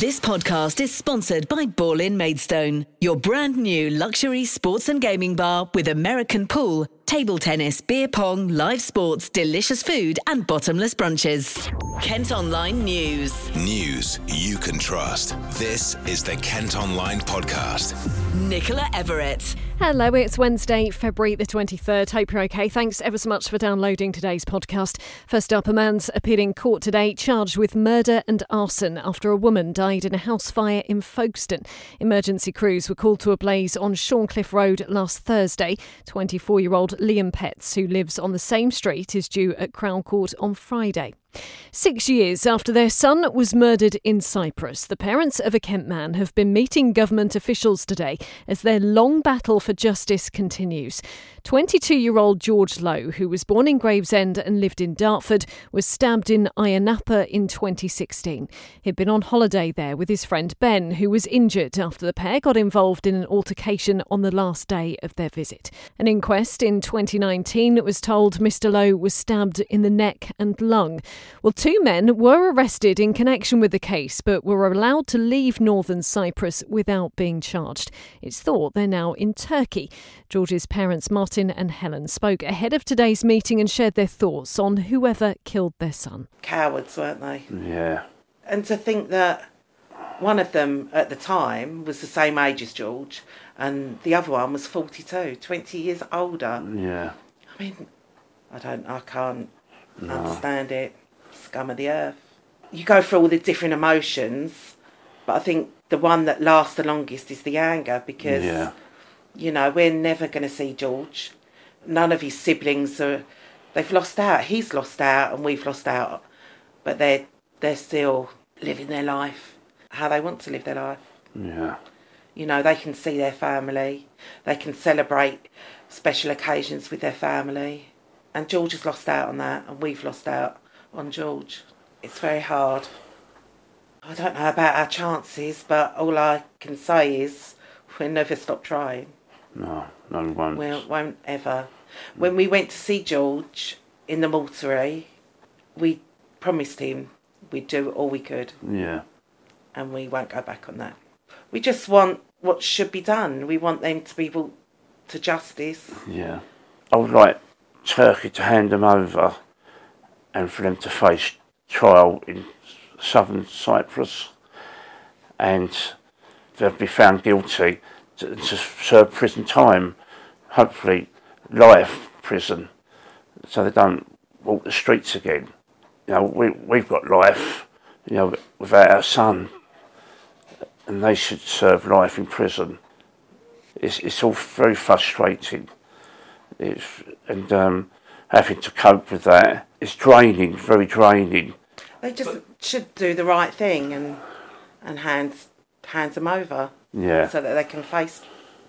This podcast is sponsored by Ball in Maidstone, your brand new luxury sports and gaming bar with American pool, table tennis, beer pong, live sports, delicious food, and bottomless brunches. Kent Online News. News you can trust. This is the Kent Online Podcast. Nicola Everett. Hello, it's Wednesday, February the 23rd. Hope you're okay. Thanks ever so much for downloading today's podcast. First up, a man's appeared in court today charged with murder and arson after a woman died in a house fire in Folkestone. Emergency crews were called to a blaze on Shorncliffe Road last Thursday. 24 year old Liam Petts, who lives on the same street, is due at Crown Court on Friday. Six years after their son was murdered in Cyprus, the parents of a Kent man have been meeting government officials today as their long battle for justice continues. 22 year old George Lowe, who was born in Gravesend and lived in Dartford, was stabbed in Ayia Napa in 2016. He'd been on holiday there with his friend Ben, who was injured after the pair got involved in an altercation on the last day of their visit. An inquest in 2019 was told Mr. Lowe was stabbed in the neck and lung. Well, two men were arrested in connection with the case, but were allowed to leave northern Cyprus without being charged. It's thought they're now in Turkey. George's parents, Martin and Helen, spoke ahead of today's meeting and shared their thoughts on whoever killed their son. Cowards, weren't they? Yeah. And to think that one of them at the time was the same age as George, and the other one was 42, 20 years older. Yeah. I mean, I don't, I can't understand it. Scum of the earth. You go through all the different emotions, but I think the one that lasts the longest is the anger because, Yeah. you know, we're never going to see George. None of his siblings are, they've lost out. He's lost out and we've lost out, but they're, they're still living their life how they want to live their life. Yeah. You know, they can see their family, they can celebrate special occasions with their family. And George has lost out on that, and we've lost out on George. It's very hard. I don't know about our chances, but all I can say is we'll never stop trying. No, no we won't. We won't ever. When we went to see George in the mortuary, we promised him we'd do all we could, yeah. and we won't go back on that. We just want what should be done. We want them to be brought to justice. Yeah. I would like Turkey to hand them over and for them to face trial in southern Cyprus and they'll be found guilty to, to serve prison time, hopefully life prison, so they don't walk the streets again. You know, we, we've got life, you know, without our son, and they should serve life in prison. It's, it's all very frustrating. It's, and um, having to cope with that, it's draining, very draining. They just should do the right thing and and hand hand them over Yeah. so that they can face,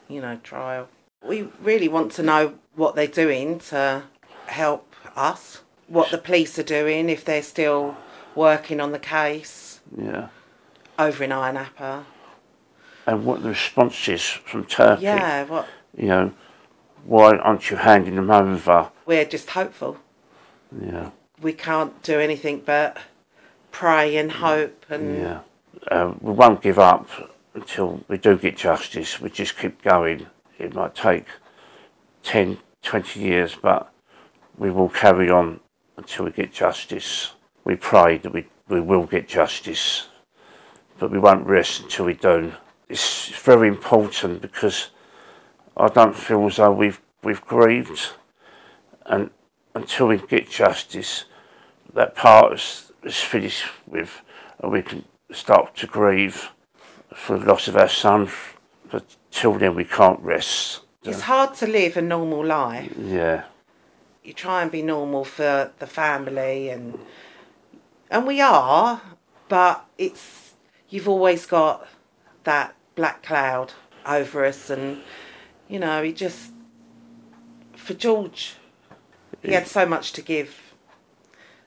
you know, trial. We really want to know what they're doing to help us, what the police are doing, if they're still working on the case Yeah. over in Ayia Napa. And what the response is from Turkey. Yeah, what You know, why aren't you handing them over? We're just hopeful. Yeah. We can't do anything but pray and hope and Yeah. Uh, we won't give up until we do get justice. We just keep going. It might take 10, 20 years, but we will carry on until we get justice. We pray that we, we will get justice, but we won't rest until we do. It's very important because I don't feel as though we've, we've grieved, and until we get justice, that part is, is finished with, and we can start to grieve for the loss of our son. But till then, we can't rest. it's hard to live a normal life. Yeah, you try and be normal for the family and and we are but it's you've always got that black cloud over us and you know it just for george he had so much to give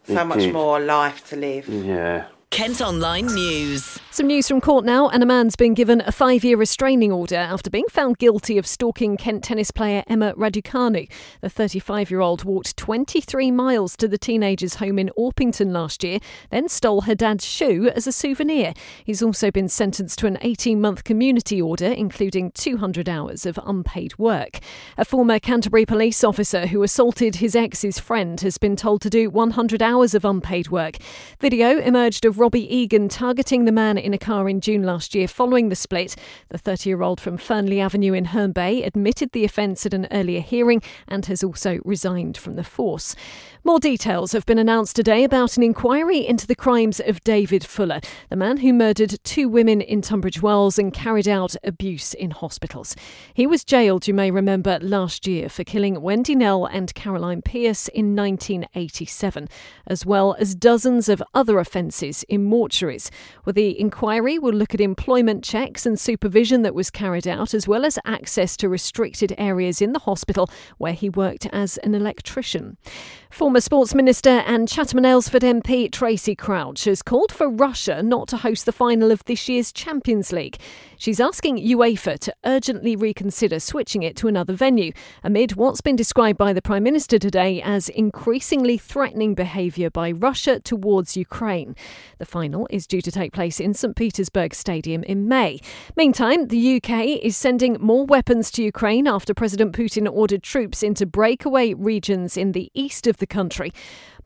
so He much did. more life to live yeah. Kent Online News. Some news from court now, and a man's been given a five year restraining order after being found guilty of stalking Kent tennis player Emma Raducanu. The 35 year old walked 23 miles to the teenager's home in Orpington last year, then stole her dad's shoe as a souvenir. He's also been sentenced to an 18 month community order, including 200 hours of unpaid work. A former Canterbury police officer who assaulted his ex's friend has been told to do 100 hours of unpaid work. Video emerged of Robbie Egan targeting the man in a car in June last year following the split. The 30 year old from Fernley Avenue in Herne Bay admitted the offence at an earlier hearing and has also resigned from the force. More details have been announced today about an inquiry into the crimes of David Fuller, the man who murdered two women in Tunbridge Wells and carried out abuse in hospitals. He was jailed, you may remember, last year for killing Wendy Knell and Caroline Pierce in 1987, as well as dozens of other offences in mortuaries. Well, the inquiry will look at employment checks and supervision that was carried out, as well as access to restricted areas in the hospital where he worked as an electrician. Former Sports Minister and Chatham and Aylesford MP Tracy Crouch has called for Russia not to host the final of this year's Champions League. She's asking UEFA to urgently reconsider switching it to another venue amid what's been described by the Prime Minister today as increasingly threatening behaviour by Russia towards Ukraine. The final is due to take place in St Petersburg Stadium in May. Meantime, the UK is sending more weapons to Ukraine after President Putin ordered troops into breakaway regions in the east of the country.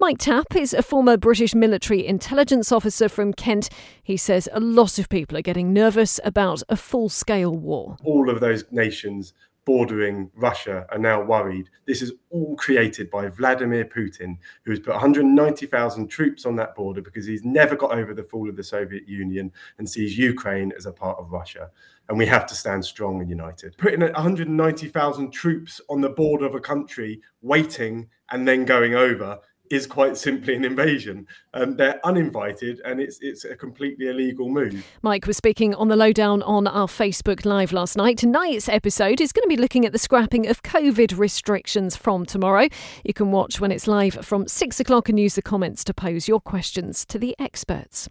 Mike Tapp is a former British military intelligence officer from Kent. He says a lot of people are getting nervous about a full scale war. All of those nations bordering Russia are now worried. This is all created by Vladimir Putin, who has put 190,000 troops on that border because he's never got over the fall of the Soviet Union and sees Ukraine as a part of Russia. And we have to stand strong and united. Putting 190,000 troops on the border of a country, waiting and then going over is quite simply an invasion. Um, they're uninvited, and it's it's a completely illegal move. Mike was speaking on the lowdown on our Facebook Live last night. Tonight's episode is going to be looking at the scrapping of COVID restrictions from tomorrow. You can watch when it's live from six o'clock and use the comments to pose your questions to the experts.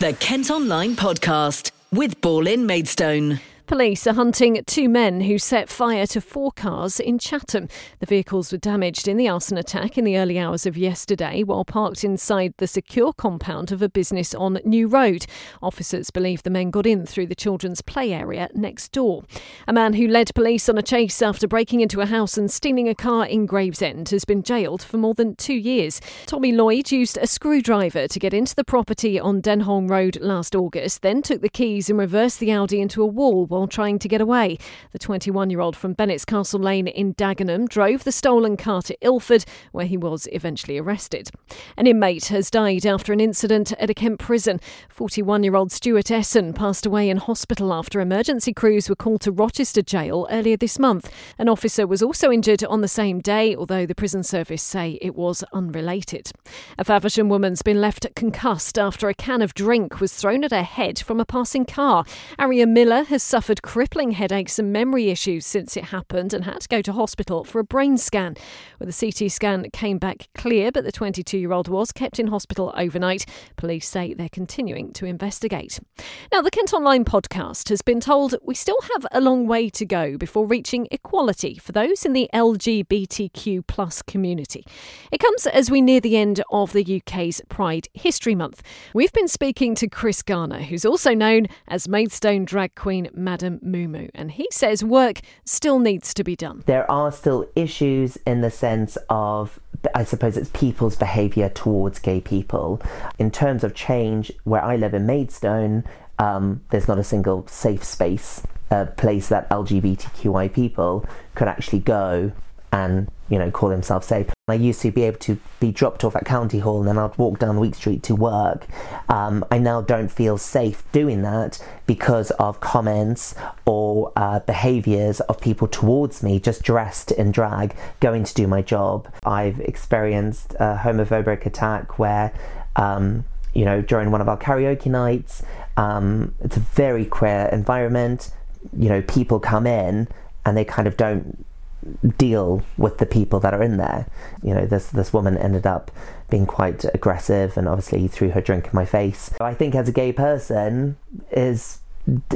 The Kent Online Podcast with Ball in Maidstone. Police are hunting two men who set fire to four cars in Chatham. The vehicles were damaged in the arson attack in the early hours of yesterday while parked inside the secure compound of a business on New Road. Officers believe the men got in through the children's play area next door. A man who led police on a chase after breaking into a house and stealing a car in Gravesend has been jailed for more than two years. Tommy Lloyd used a screwdriver to get into the property on Dene Holm Road last August, then took the keys and reversed the Audi into a wall while trying to get away. The 21 year old from Bennett's Castle Lane in Dagenham drove the stolen car to Ilford, where he was eventually arrested. An inmate has died after an incident at a Kent prison. 41 year old Stuart Essen passed away in hospital after emergency crews were called to Rochester Jail earlier this month. An officer was also injured on the same day, although the prison service say it was unrelated. A Faversham woman's been left concussed after a can of drink was thrown at her head from a passing car. Aria Miller has suffered suffered crippling headaches and memory issues since it happened and had to go to hospital for a brain scan. Where the CT scan came back clear, but the 22 year old was kept in hospital overnight. Police say they're continuing to investigate. Now, the Kent Online podcast has been told we still have a long way to go before reaching equality for those in the LGBTQ plus community. It comes as we near the end of the UK's Pride History Month. We've been speaking to Chris Garner, who's also known as Maidstone drag queen Madam Mumu, and he says work still needs to be done. There are still issues in the sense of I suppose it's people's behaviour towards gay people. In terms of change, where I live in Maidstone, um, there's not a single safe space, a place that LGBTQI people could actually go and you know call themselves safe. I used to be able to be dropped off at County Hall and then I'd walk down Week Street to work. Um, I now don't feel safe doing that because of comments or uh, behaviours of people towards me just dressed in drag going to do my job. I've experienced a homophobic attack where um, you know, during one of our karaoke nights, um, it's a very queer environment. You know, people come in and they kind of don't deal with the people that are in there. You know, this this woman ended up being quite aggressive and obviously threw her drink in my face. I think as a gay person is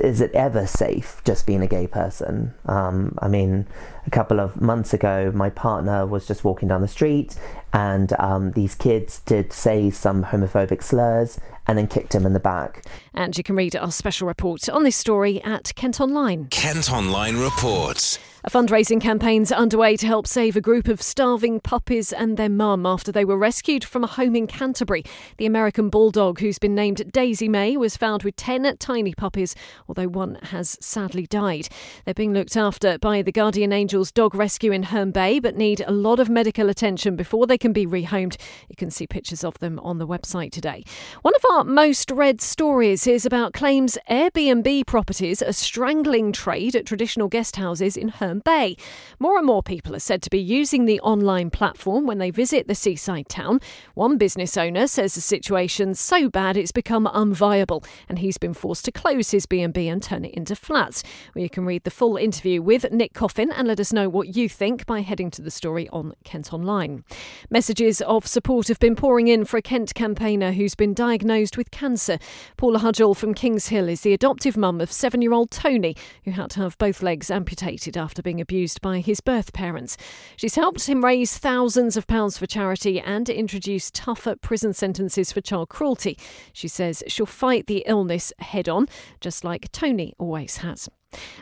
is it ever safe just being a gay person? Um, I mean, a couple of months ago, my partner was just walking down the street, and um, these kids did say some homophobic slurs and then kicked him in the back. And you can read our special report on this story at Kent Online. Kent Online reports. A fundraising campaign's underway to help save a group of starving puppies and their mum after they were rescued from a home in Canterbury. The American bulldog, who's been named Daisy May, was found with 10 tiny puppies, although one has sadly died. They're being looked after by the Guardian Angels Dog Rescue in Herne Bay, but need a lot of medical attention before they can be rehomed. You can see pictures of them on the website today. One of our most read stories is about claims Airbnb properties are strangling trade at traditional guest houses in Herne Bay. More and more people are said to be using the online platform when they visit the seaside town. One business owner says the situation's so bad it's become unviable and he's been forced to close his B&B and turn it into flats. Well, you can read the full interview with Nick Coffin and let us know what you think by heading to the story on Kent Online. Messages of support have been pouring in for a Kent campaigner who's been diagnosed with cancer. Paula Hudgell from Kings Hill is the adoptive mum of seven year old Tony, who had to have both legs amputated after being abused by his birth parents. She's helped him raise thousands of pounds for charity and introduce tougher prison sentences for child cruelty. She says she'll fight the illness head on, just like Tony always has.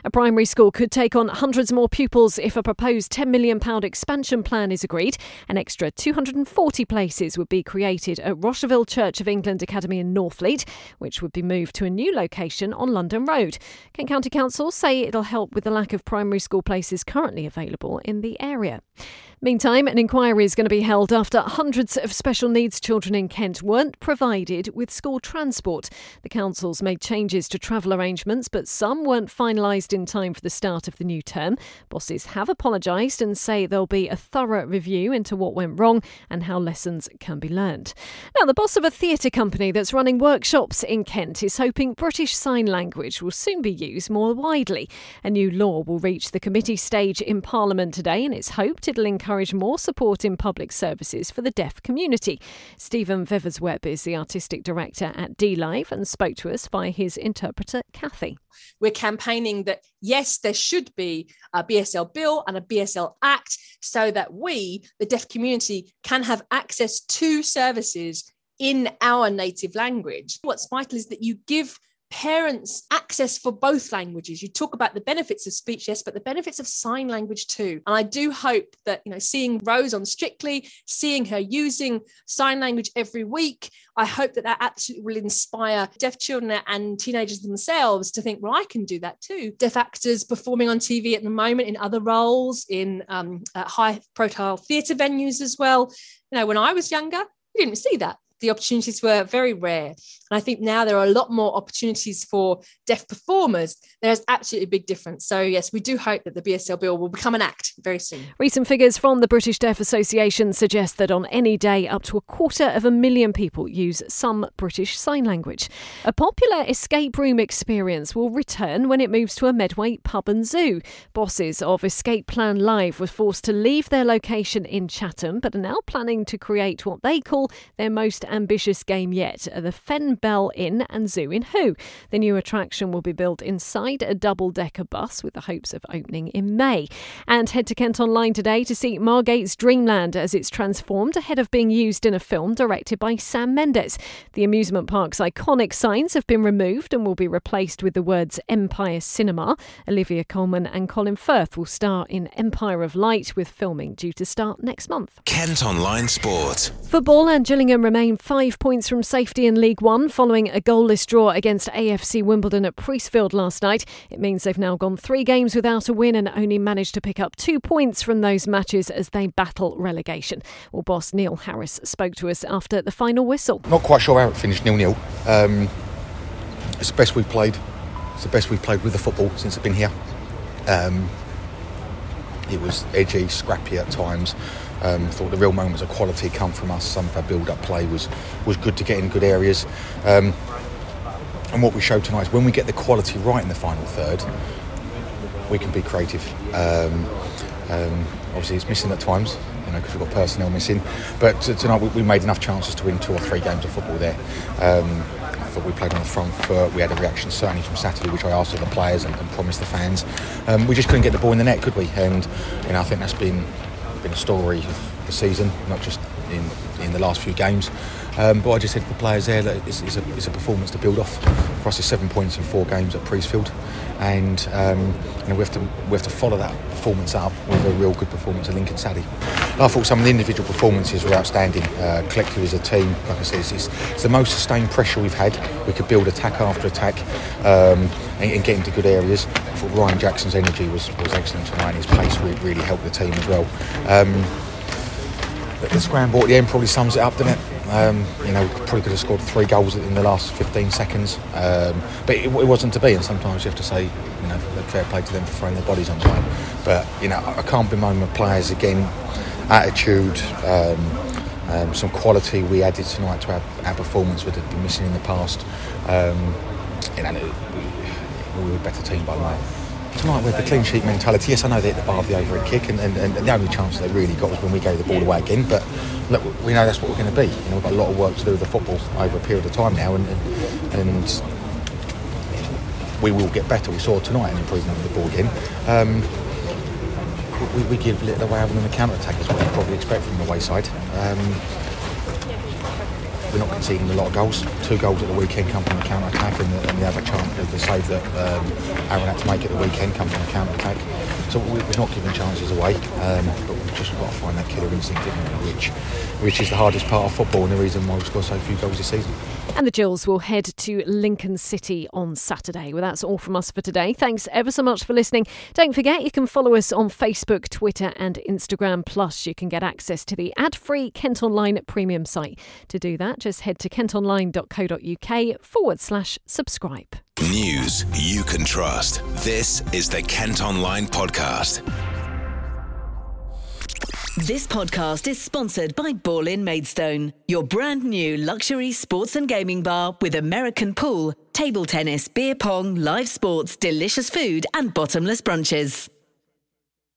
A primary school could take on hundreds more pupils if a proposed £10 million expansion plan is agreed. An extra 240 places would be created at Rosherville Church of England Academy in Northfleet, which would be moved to a new location on London Road. Kent County Council say it'll help with the lack of primary school places currently available in the area. Meantime, an inquiry is going to be held after hundreds of special needs children in Kent weren't provided with school transport. The council's made changes to travel arrangements, but some weren't finalised in time for the start of the new term. Bosses have apologised and say there'll be a thorough review into what went wrong and how lessons can be learned. Now, the boss of a theatre company that's running workshops in Kent is hoping British Sign Language will soon be used more widely. A new law will reach the committee stage in Parliament today, and it's hoped it'll encourage more support in public services for the deaf community. Stephen Veversweb is the artistic director at D Live and spoke to us by his interpreter, Kathy. We're campaigning that yes, there should be a BSL bill and a BSL Act so that we, the deaf community, can have access to services in our native language. What's vital is that you give parents access for both languages. You talk about the benefits of speech, yes, but the benefits of sign language too. And I do hope that, you know, seeing Rose on Strictly, seeing her using sign language every week, I hope that that absolutely will inspire deaf children and teenagers themselves to think, well, I can do that too. Deaf actors performing on TV at the moment in other roles, in um, high profile theatre venues as well. You know, when I was younger, you didn't see that the opportunities were very rare. And I think now there are a lot more opportunities for deaf performers. There's absolutely a big difference. So, yes, we do hope that the BSL bill will become an act very soon. Recent figures from the British Deaf Association suggest that on any day, up to a quarter of a million people use some British Sign Language. A popular escape room experience will return when it moves to a Medway pub and zoo. Bosses of Escape Plan Live were forced to leave their location in Chatham, but are now planning to create what they call their most ambitious game yet the Fenn Bell Inn and Zoo in Hoo. The new attraction will be built inside a double decker bus with the hopes of opening in May. And head to Kent Online today to see Margate's Dreamland as it's transformed ahead of being used in a film directed by Sam Mendes. The amusement park's iconic signs have been removed and will be replaced with the words Empire Cinema. Olivia Colman and Colin Firth will star in Empire of Light with filming due to start next month. Kent Online Sport. Football and Gillingham remain five points from safety in League One following a goalless draw against AFC Wimbledon at Priestfield last night. It means they've now gone three games without a win and only managed to pick up two points from those matches as they battle relegation. Well, boss Neil Harris spoke to us after the final whistle. Not quite sure how it finished nil nil. Um, it's the best we've played. It's the best we've played with the football since I've been here. Um, it was edgy, scrappy at times. Um, thought the real moments of quality come from us. Some of our build-up play was was good to get in good areas. Um, and what we showed tonight is when we get the quality right in the final third, we can be creative. Um, um obviously, it's missing at times. You know, because we've got personnel missing. But tonight we, we, made enough chances to win two or three games of football there. Um, I thought we played on the front foot. We had a reaction certainly from Saturday, which I asked of the players and, and promised the fans. Um, we just couldn't get the ball in the net, could we? And you know, I think that's been been a story of the season, not just in in the last few games. Um, but I just said to the players there that it's, it's, a, it's, a, performance to build off. For us, it's seven points in four games at Priestfield, and um, you know, we have to we have to follow that performance up with a real good performance at Lincoln Saturday. I thought some of the individual performances were outstanding. Uh, collectively as a team, like I said, it's, it's, the most sustained pressure we've had. We could build attack after attack um, and, and, get into good areas. I thought Ryan Jackson's energy was, was excellent tonight. And his pace really, really helped the team as well. Um, the scramble at the end probably sums it up, doesn't it? Um, you know, probably could have scored three goals in the last 15 seconds, um, but it, it, wasn't to be. And sometimes you have to say, you know, fair play to them for throwing their bodies on time. But you know, I can't bemoan the players again. Attitude, um, um, some quality we added tonight to our, our performance, which had been missing in the past. Um, we were a better team by the way tonight with the clean sheet mentality, yes, I know they hit the bar of the overhead kick, and, and, and, the only chance they really got was when we gave the ball away again. But look, we know that's what we're going to be. You know, we've got a lot of work to do with the football over a period of time now, and, and we will get better. We saw tonight an improvement with the ball game. Um, we, we, give little away than the counter attack, is what you probably expect from the wayside. Um, we're not conceding a lot of goals. Two goals at the weekend come from the counter attack, and the, and the other chance, the save that um, Aaron had to make at the weekend come from the counter attack. So we, are not giving chances away, um, but we've just got to find that killer instinct, which, which is the hardest part of football and the reason why we've scored so few goals this season. And the Jills will head to Lincoln City on Saturday. Well, that's all from us for today. Thanks ever so much for listening. Don't forget, you can follow us on Facebook, Twitter, and Instagram. Plus, you can get access to the ad free Kent Online premium site. To do that, just head to kentonline.co.uk forward slash subscribe. News you can trust. This is the Kent Online Podcast. This podcast is sponsored by Ball in Maidstone, your brand new luxury sports and gaming bar with American pool, table tennis, beer pong, live sports, delicious food, and bottomless brunches.